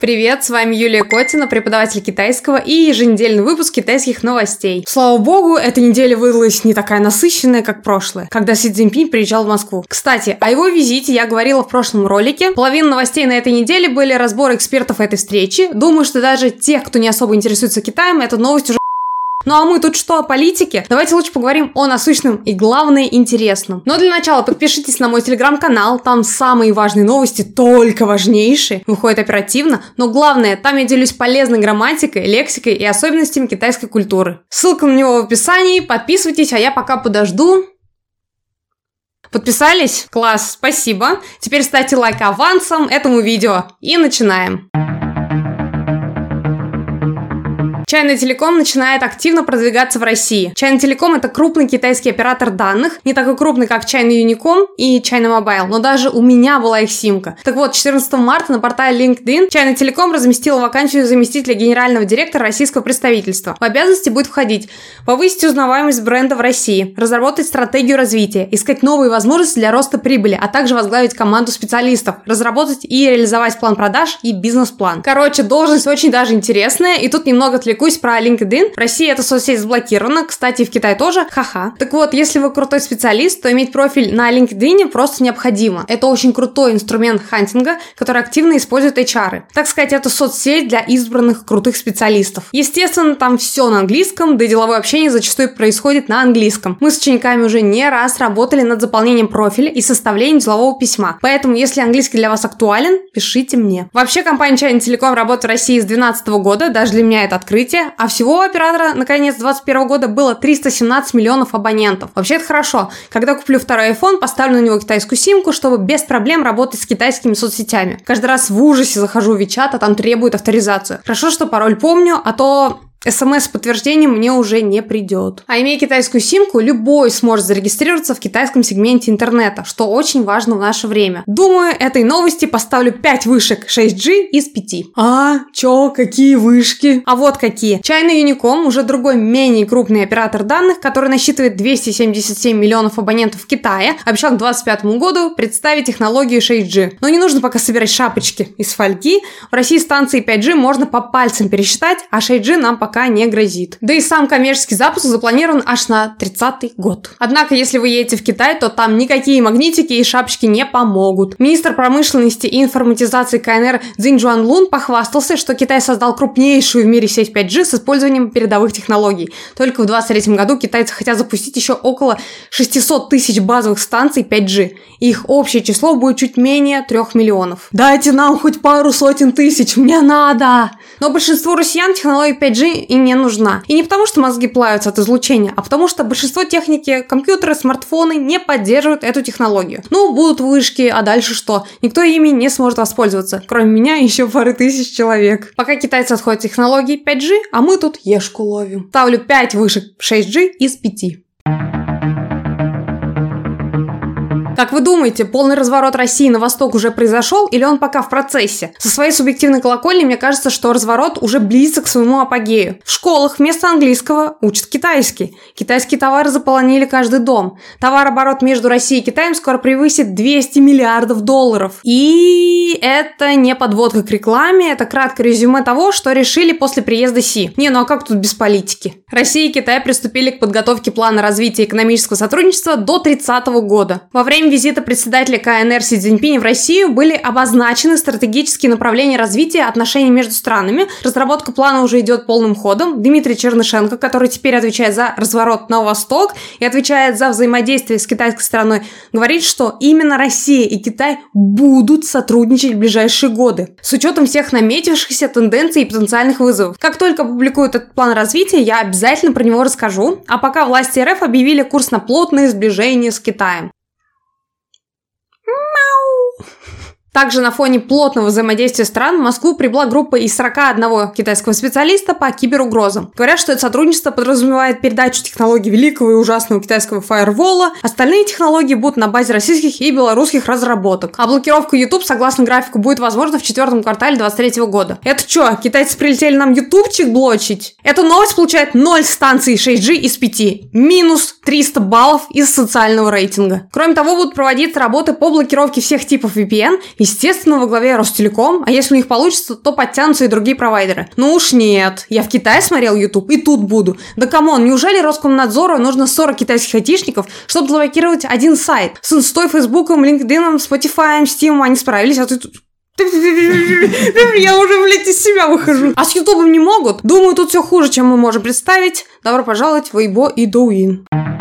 Привет, с вами Юлия Котина, преподаватель китайского и еженедельный выпуск китайских новостей. Слава богу, эта неделя выдалась не такая насыщенная, как прошлая, когда Си Цзиньпинь приезжал в Москву. Кстати, о его визите я говорила в прошлом ролике. Половина новостей на этой неделе были разборы экспертов этой встречи. Думаю, что даже тех, кто не особо интересуется Китаем, эта новость уже ну а мы тут что, о политике? Давайте лучше поговорим о насущном и, главное, интересном. Но для начала подпишитесь на мой телеграм-канал, там самые важные новости, только важнейшие, выходят оперативно, но главное, там я делюсь полезной грамматикой, лексикой и особенностями китайской культуры. Ссылка на него в описании, подписывайтесь, а я пока подожду. Подписались? Класс, спасибо. Теперь ставьте лайк авансом этому видео. И начинаем. China Telecom начинает активно продвигаться в России. China Telecom это крупный китайский оператор данных, не такой крупный, как China Unicom и China Mobile, но даже у меня была их симка. Так вот, 14 марта на портале LinkedIn China Telecom разместила вакансию заместителя генерального директора российского представительства. В обязанности будет входить повысить узнаваемость бренда в России, разработать стратегию развития, искать новые возможности для роста прибыли, а также возглавить команду специалистов, разработать и реализовать план продаж и бизнес-план. Короче, должность очень даже интересная, и тут немного отвлекусь отвлекусь про LinkedIn. В России эта соцсеть заблокирована, кстати, в Китае тоже. Ха-ха. Так вот, если вы крутой специалист, то иметь профиль на LinkedIn просто необходимо. Это очень крутой инструмент хантинга, который активно использует HR. Так сказать, это соцсеть для избранных крутых специалистов. Естественно, там все на английском, да и деловое общение зачастую происходит на английском. Мы с учениками уже не раз работали над заполнением профиля и составлением делового письма. Поэтому, если английский для вас актуален, пишите мне. Вообще, компания China Telecom работает в России с 2012 года, даже для меня это открытие открытие, а всего у оператора на конец 2021 года было 317 миллионов абонентов. Вообще это хорошо. Когда куплю второй iPhone, поставлю на него китайскую симку, чтобы без проблем работать с китайскими соцсетями. Каждый раз в ужасе захожу в WeChat, а там требует авторизацию. Хорошо, что пароль помню, а то СМС с подтверждением мне уже не придет. А имея китайскую симку, любой сможет зарегистрироваться в китайском сегменте интернета, что очень важно в наше время. Думаю, этой новости поставлю 5 вышек 6G из 5. А, чё, какие вышки? А вот какие. China Unicom, уже другой менее крупный оператор данных, который насчитывает 277 миллионов абонентов в Китае, обещал к 2025 году представить технологию 6G. Но не нужно пока собирать шапочки из фольги. В России станции 5G можно по пальцам пересчитать, а 6G нам пока пока не грозит. Да и сам коммерческий запуск запланирован аж на 30-й год. Однако, если вы едете в Китай, то там никакие магнитики и шапочки не помогут. Министр промышленности и информатизации КНР Цзинь Лун похвастался, что Китай создал крупнейшую в мире сеть 5G с использованием передовых технологий. Только в 2023 году китайцы хотят запустить еще около 600 тысяч базовых станций 5G. их общее число будет чуть менее 3 миллионов. Дайте нам хоть пару сотен тысяч, мне надо! Но большинству россиян технология 5G и не нужна. И не потому, что мозги плавятся от излучения, а потому, что большинство техники, компьютеры, смартфоны не поддерживают эту технологию. Ну, будут вышки, а дальше что? Никто ими не сможет воспользоваться, кроме меня и еще пары тысяч человек. Пока китайцы отходят технологии 5G, а мы тут ешку ловим. Ставлю 5 вышек 6G из 5. Как вы думаете, полный разворот России на восток уже произошел или он пока в процессе? Со своей субъективной колокольни мне кажется, что разворот уже близится к своему апогею. В школах вместо английского учат китайский. Китайские товары заполонили каждый дом. Товарооборот между Россией и Китаем скоро превысит 200 миллиардов долларов. И это не подводка к рекламе, это краткое резюме того, что решили после приезда Си. Не, ну а как тут без политики? Россия и Китай приступили к подготовке плана развития экономического сотрудничества до 30 года. Во время визита председателя КНР Си Цзиньпиня в Россию были обозначены стратегические направления развития отношений между странами. Разработка плана уже идет полным ходом. Дмитрий Чернышенко, который теперь отвечает за разворот на восток и отвечает за взаимодействие с китайской страной, говорит, что именно Россия и Китай будут сотрудничать в ближайшие годы. С учетом всех наметившихся тенденций и потенциальных вызовов. Как только опубликуют этот план развития, я обязательно про него расскажу. А пока власти РФ объявили курс на плотное сближение с Китаем. Также на фоне плотного взаимодействия стран в Москву прибыла группа из 41 китайского специалиста по киберугрозам. Говорят, что это сотрудничество подразумевает передачу технологий великого и ужасного китайского фаервола. Остальные технологии будут на базе российских и белорусских разработок. А блокировка YouTube, согласно графику, будет возможна в четвертом квартале 2023 года. Это что, китайцы прилетели нам ютубчик блочить? Эта новость получает 0 станций 6G из 5. Минус 300 баллов из социального рейтинга. Кроме того, будут проводиться работы по блокировке всех типов VPN Естественно, во главе Ростелеком, а если у них получится, то подтянутся и другие провайдеры. Ну уж нет, я в Китае смотрел YouTube и тут буду. Да come on, неужели Роскомнадзору нужно 40 китайских айтишников, чтобы заблокировать один сайт? С инстой, фейсбуком, LinkedIn, Spotify, Steam они справились, а тут я уже, блядь, из себя выхожу. А с Ютубом не могут? Думаю, тут все хуже, чем мы можем представить. Добро пожаловать в Weibo и Douyin.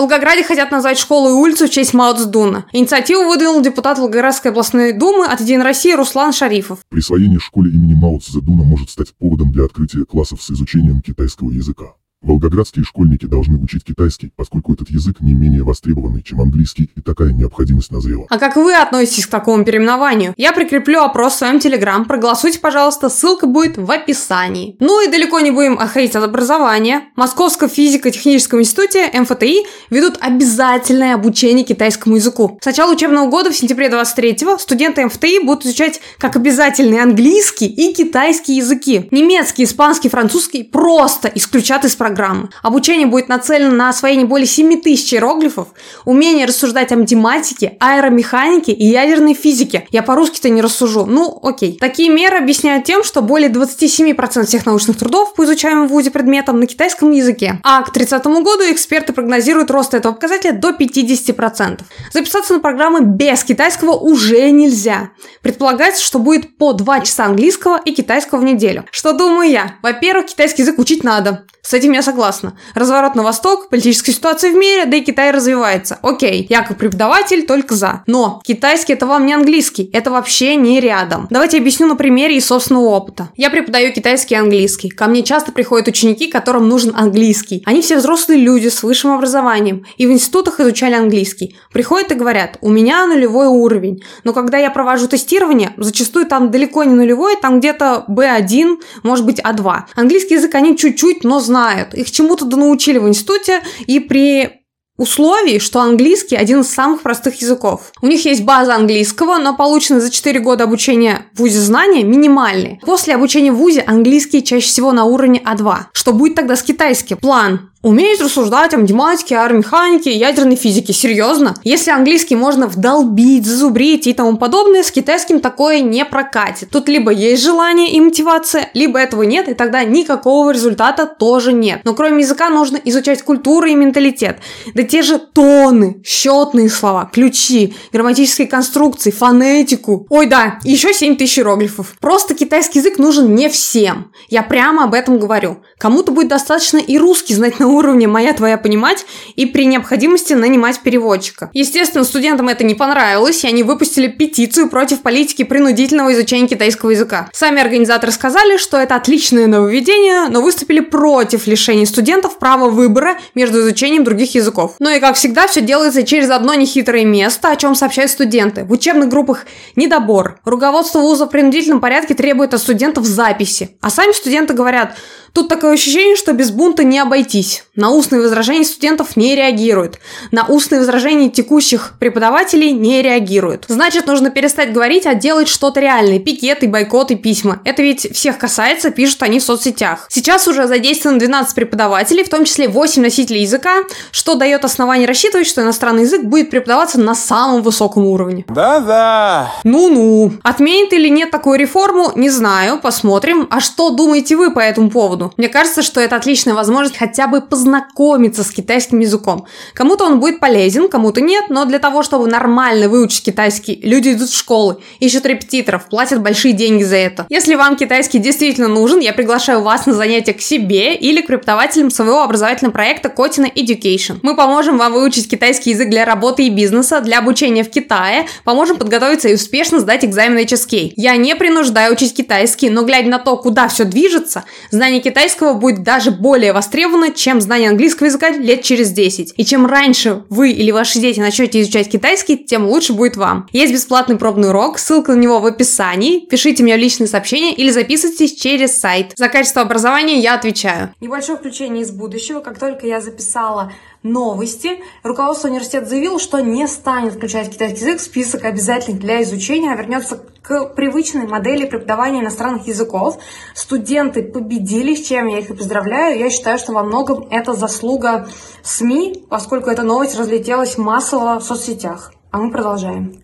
Волгограде хотят назвать школу и улицу в честь Мао Цзэдуна. Инициативу выдвинул депутат Волгоградской областной думы от Единой России Руслан Шарифов. Присвоение школе имени Мао Цзэдуна может стать поводом для открытия классов с изучением китайского языка. Волгоградские школьники должны учить китайский, поскольку этот язык не менее востребованный, чем английский, и такая необходимость назрела. А как вы относитесь к такому переименованию? Я прикреплю опрос в своем телеграм, проголосуйте, пожалуйста, ссылка будет в описании. Ну и далеко не будем отходить от образования. В Московском физико-техническом институте МФТИ ведут обязательное обучение китайскому языку. С начала учебного года в сентябре 23-го студенты МФТИ будут изучать как обязательный английский и китайский языки. Немецкий, испанский, французский просто исключат из программы программы. Обучение будет нацелено на освоение более 7 тысяч иероглифов, умение рассуждать о математике, аэромеханике и ядерной физике. Я по-русски-то не рассужу. Ну, окей. Такие меры объясняют тем, что более 27% всех научных трудов по изучаемым в ВУЗе предметам на китайском языке. А к 30 году эксперты прогнозируют рост этого показателя до 50%. Записаться на программы без китайского уже нельзя. Предполагается, что будет по 2 часа английского и китайского в неделю. Что думаю я? Во-первых, китайский язык учить надо. С этим я согласна. Разворот на восток, политическая ситуация в мире, да и Китай развивается. Окей, я как преподаватель только за. Но китайский это вам не английский, это вообще не рядом. Давайте объясню на примере из собственного опыта. Я преподаю китайский и английский. Ко мне часто приходят ученики, которым нужен английский. Они все взрослые люди с высшим образованием и в институтах изучали английский. Приходят и говорят, у меня нулевой уровень. Но когда я провожу тестирование, зачастую там далеко не нулевой, там где-то B1, может быть А2. Английский язык они чуть-чуть, но знают. Их чему-то научили в институте, и при условий, что английский один из самых простых языков. У них есть база английского, но полученные за 4 года обучения в ВУЗе знания минимальные. После обучения в ВУЗе английский чаще всего на уровне А2. Что будет тогда с китайским? План Уметь рассуждать о математике, аэромеханике, ядерной физике. Серьезно? Если английский можно вдолбить, зазубрить и тому подобное, с китайским такое не прокатит. Тут либо есть желание и мотивация, либо этого нет, и тогда никакого результата тоже нет. Но кроме языка нужно изучать культуру и менталитет. Да те же тоны, счетные слова, ключи, грамматические конструкции, фонетику. Ой, да, еще 7 тысяч иероглифов. Просто китайский язык нужен не всем. Я прямо об этом говорю. Кому-то будет достаточно и русский знать на уровне «моя твоя понимать» и при необходимости нанимать переводчика. Естественно, студентам это не понравилось, и они выпустили петицию против политики принудительного изучения китайского языка. Сами организаторы сказали, что это отличное нововведение, но выступили против лишения студентов права выбора между изучением других языков. Ну и как всегда, все делается через одно нехитрое место, о чем сообщают студенты. В учебных группах недобор. Руководство вуза в принудительном порядке требует от студентов записи. А сами студенты говорят, Тут такое ощущение, что без бунта не обойтись. На устные возражения студентов не реагируют. На устные возражения текущих преподавателей не реагируют. Значит, нужно перестать говорить, а делать что-то реальное. Пикеты, бойкоты, письма. Это ведь всех касается, пишут они в соцсетях. Сейчас уже задействовано 12 преподавателей, в том числе 8 носителей языка, что дает основание рассчитывать, что иностранный язык будет преподаваться на самом высоком уровне. Да-да. Ну-ну. Отменит или нет такую реформу, не знаю, посмотрим. А что думаете вы по этому поводу? Поводу. Мне кажется, что это отличная возможность хотя бы познакомиться с китайским языком. Кому-то он будет полезен, кому-то нет, но для того, чтобы нормально выучить китайский, люди идут в школы, ищут репетиторов, платят большие деньги за это. Если вам китайский действительно нужен, я приглашаю вас на занятия к себе или к преподавателям своего образовательного проекта Котина Education. Мы поможем вам выучить китайский язык для работы и бизнеса, для обучения в Китае, поможем подготовиться и успешно сдать экзамен HSK. Я не принуждаю учить китайский, но глядя на то, куда все движется, знание китайского будет даже более востребовано, чем знание английского языка лет через 10. И чем раньше вы или ваши дети начнете изучать китайский, тем лучше будет вам. Есть бесплатный пробный урок, ссылка на него в описании. Пишите мне в личные сообщения или записывайтесь через сайт. За качество образования я отвечаю. Небольшое включение из будущего. Как только я записала новости. Руководство университета заявило, что не станет включать китайский язык в список обязательных для изучения, а вернется к привычной модели преподавания иностранных языков. Студенты победили, с чем я их и поздравляю. Я считаю, что во многом это заслуга СМИ, поскольку эта новость разлетелась массово в соцсетях. А мы продолжаем.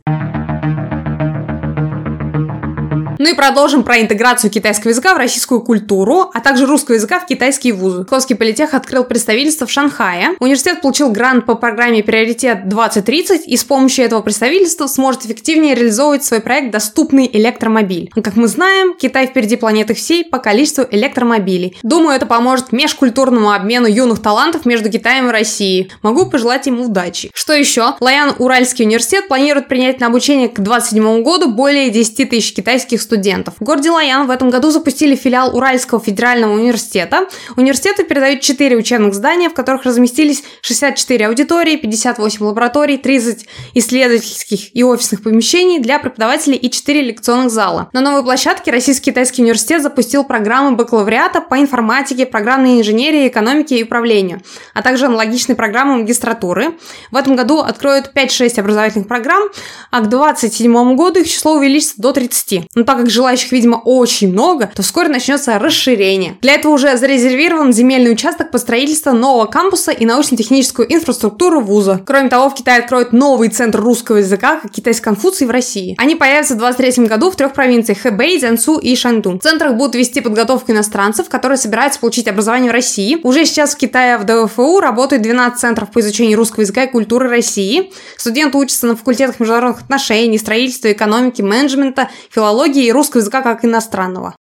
Ну и продолжим про интеграцию китайского языка в российскую культуру, а также русского языка в китайские вузы. Московский политех открыл представительство в Шанхае. Университет получил грант по программе «Приоритет 2030» и с помощью этого представительства сможет эффективнее реализовывать свой проект «Доступный электромобиль». Как мы знаем, Китай впереди планеты всей по количеству электромобилей. Думаю, это поможет межкультурному обмену юных талантов между Китаем и Россией. Могу пожелать ему удачи. Что еще? Лаян Уральский университет планирует принять на обучение к 2027 году более 10 тысяч китайских студентов. В городе Лаян в этом году запустили филиал Уральского федерального университета. Университеты передают 4 учебных здания, в которых разместились 64 аудитории, 58 лабораторий, 30 исследовательских и офисных помещений для преподавателей и 4 лекционных зала. На новой площадке Российский китайский университет запустил программы бакалавриата по информатике, программной инженерии, экономике и управлению, а также аналогичные программы магистратуры. В этом году откроют 5-6 образовательных программ, а к 2027 году их число увеличится до 30. Но так как желающих, видимо, очень много, то вскоре начнется расширение. Для этого уже зарезервирован земельный участок по строительству нового кампуса и научно-техническую инфраструктуру вуза. Кроме того, в Китае откроют новый центр русского языка, как китайский Конфуций в России. Они появятся в 2023 году в трех провинциях Хэбэй, Цзянсу и Шаньтун. В центрах будут вести подготовку иностранцев, которые собираются получить образование в России. Уже сейчас в Китае в ДВФУ работает 12 центров по изучению русского языка и культуры России. Студенты учатся на факультетах международных отношений, строительства, экономики, менеджмента, филологии русского языка как иностранного.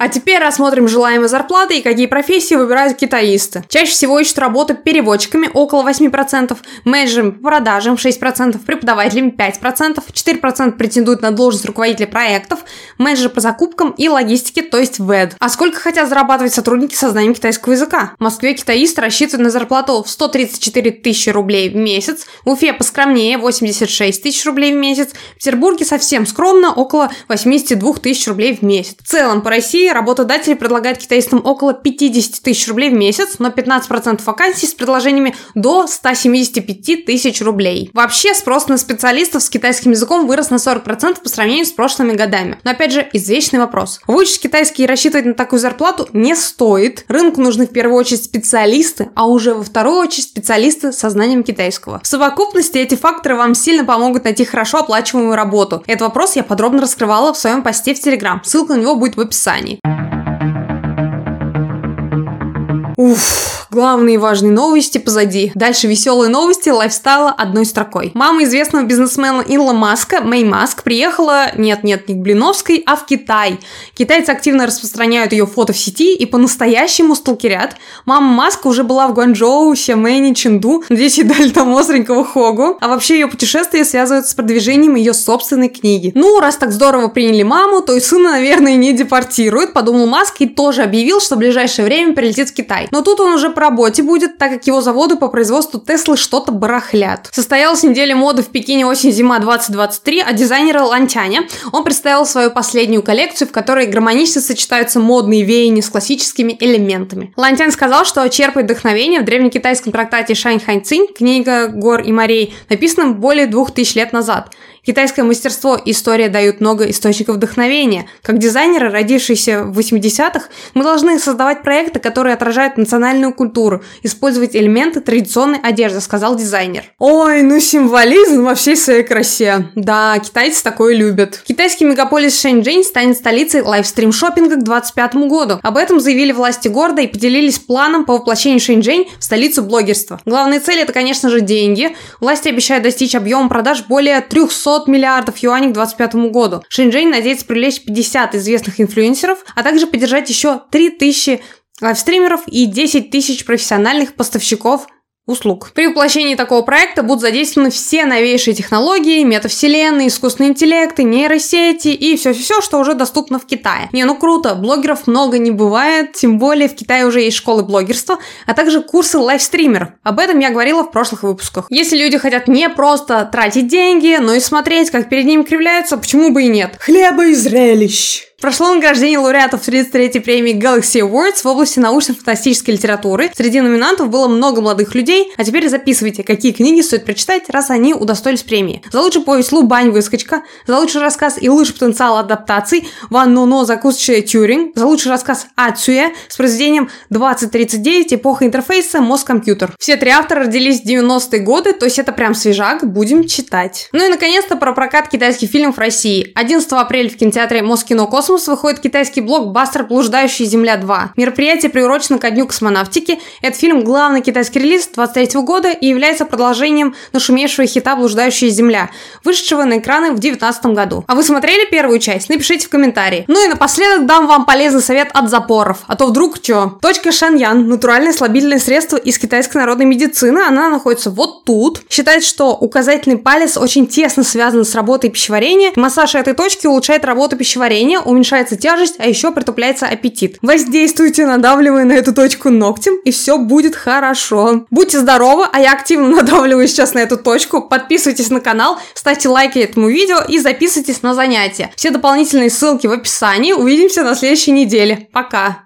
А теперь рассмотрим желаемые зарплаты и какие профессии выбирают китаисты. Чаще всего ищут работу переводчиками около 8%, менеджерами по продажам 6%, преподавателями 5%, 4% претендуют на должность руководителя проектов, менеджер по закупкам и логистике, то есть ВЭД. А сколько хотят зарабатывать сотрудники со знанием китайского языка? В Москве китаисты рассчитывают на зарплату в 134 тысячи рублей в месяц, в Уфе поскромнее 86 тысяч рублей в месяц, в Петербурге совсем скромно около 82 тысяч рублей в месяц. В целом по России работодатели предлагают китайцам около 50 тысяч рублей в месяц, но 15% вакансий с предложениями до 175 тысяч рублей. Вообще, спрос на специалистов с китайским языком вырос на 40% по сравнению с прошлыми годами. Но опять же, извечный вопрос. Выучить китайский и рассчитывать на такую зарплату не стоит. Рынку нужны в первую очередь специалисты, а уже во вторую очередь специалисты со знанием китайского. В совокупности эти факторы вам сильно помогут найти хорошо оплачиваемую работу. Этот вопрос я подробно раскрывала в своем посте в Телеграм. Ссылка на него будет в описании. Uff, главные важные новости позади. Дальше веселые новости лайфстайла одной строкой. Мама известного бизнесмена Илла Маска, Мэй Маск, приехала, нет-нет, не к Блиновской, а в Китай. Китайцы активно распространяют ее фото в сети и по-настоящему сталкерят. Мама Маска уже была в Гуанчжоу, Сямэне, Ченду. Надеюсь, ей дали там остренького хогу. А вообще ее путешествие связывают с продвижением ее собственной книги. Ну, раз так здорово приняли маму, то и сына, наверное, не депортируют, подумал Маск и тоже объявил, что в ближайшее время прилетит в Китай. Но тут он уже по работе будет, так как его заводы по производству Теслы что-то барахлят. Состоялась неделя моды в Пекине осень-зима 2023 от дизайнера Лантяня. Он представил свою последнюю коллекцию, в которой гармонично сочетаются модные веяния с классическими элементами. Лантян сказал, что черпает вдохновение в древнекитайском трактате Шань Хань Цинь, книга гор и морей, написанном более двух тысяч лет назад. Китайское мастерство и история дают много источников вдохновения. Как дизайнеры, родившиеся в 80-х, мы должны создавать проекты, которые отражают национальную культуру, использовать элементы традиционной одежды, сказал дизайнер. Ой, ну символизм во всей своей красе. Да, китайцы такое любят. Китайский мегаполис Шэньчжэнь станет столицей лайвстрим-шоппинга к 2025 году. Об этом заявили власти города и поделились планом по воплощению Шэньчжэнь в столицу блогерства. Главная цель это, конечно же, деньги. Власти обещают достичь объема продаж более 300 500 миллиардов юаней к 2025 году. Шэньчжэнь надеется привлечь 50 известных инфлюенсеров, а также поддержать еще 3000 лайвстримеров и 10 тысяч профессиональных поставщиков услуг. При воплощении такого проекта будут задействованы все новейшие технологии, метавселенные, искусственные интеллекты, нейросети и все-все-все, что уже доступно в Китае. Не, ну круто, блогеров много не бывает, тем более в Китае уже есть школы блогерства, а также курсы лайвстримеров. Об этом я говорила в прошлых выпусках. Если люди хотят не просто тратить деньги, но и смотреть, как перед ними кривляются, почему бы и нет? Хлеба и зрелищ! Прошло награждение лауреатов 33-й премии Galaxy Awards в области научно-фантастической литературы. Среди номинантов было много молодых людей, а теперь записывайте, какие книги стоит прочитать, раз они удостоились премии. За лучшую повесть Лубань Выскочка, за лучший рассказ и лучший потенциал адаптаций Ван Ноно Закусочная Тюринг, за лучший рассказ Ацуя с произведением 2039 Эпоха интерфейса Мозг-компьютер. Все три автора родились в 90-е годы, то есть это прям свежак, будем читать. Ну и наконец-то про прокат китайских фильмов в России. 11 апреля в кинотеатре Москино Космос выходит китайский блокбастер «Блуждающая Земля 2». Мероприятие приурочено ко Дню космонавтики. Этот фильм главный китайский релиз 23 года и является продолжением нашумевшего хита «Блуждающая Земля», вышедшего на экраны в 2019 году. А вы смотрели первую часть? Напишите в комментарии. Ну и напоследок дам вам полезный совет от запоров, а то вдруг чё? Точка Шаньян – натуральное слабительное средство из китайской народной медицины. Она находится вот тут. Считается, что указательный палец очень тесно связан с работой пищеварения. Массаж этой точки улучшает работу пищеварения, уменьшается тяжесть, а еще притупляется аппетит. Воздействуйте, надавливая на эту точку ногтем, и все будет хорошо. Будьте здоровы, а я активно надавливаю сейчас на эту точку. Подписывайтесь на канал, ставьте лайки этому видео и записывайтесь на занятия. Все дополнительные ссылки в описании. Увидимся на следующей неделе. Пока!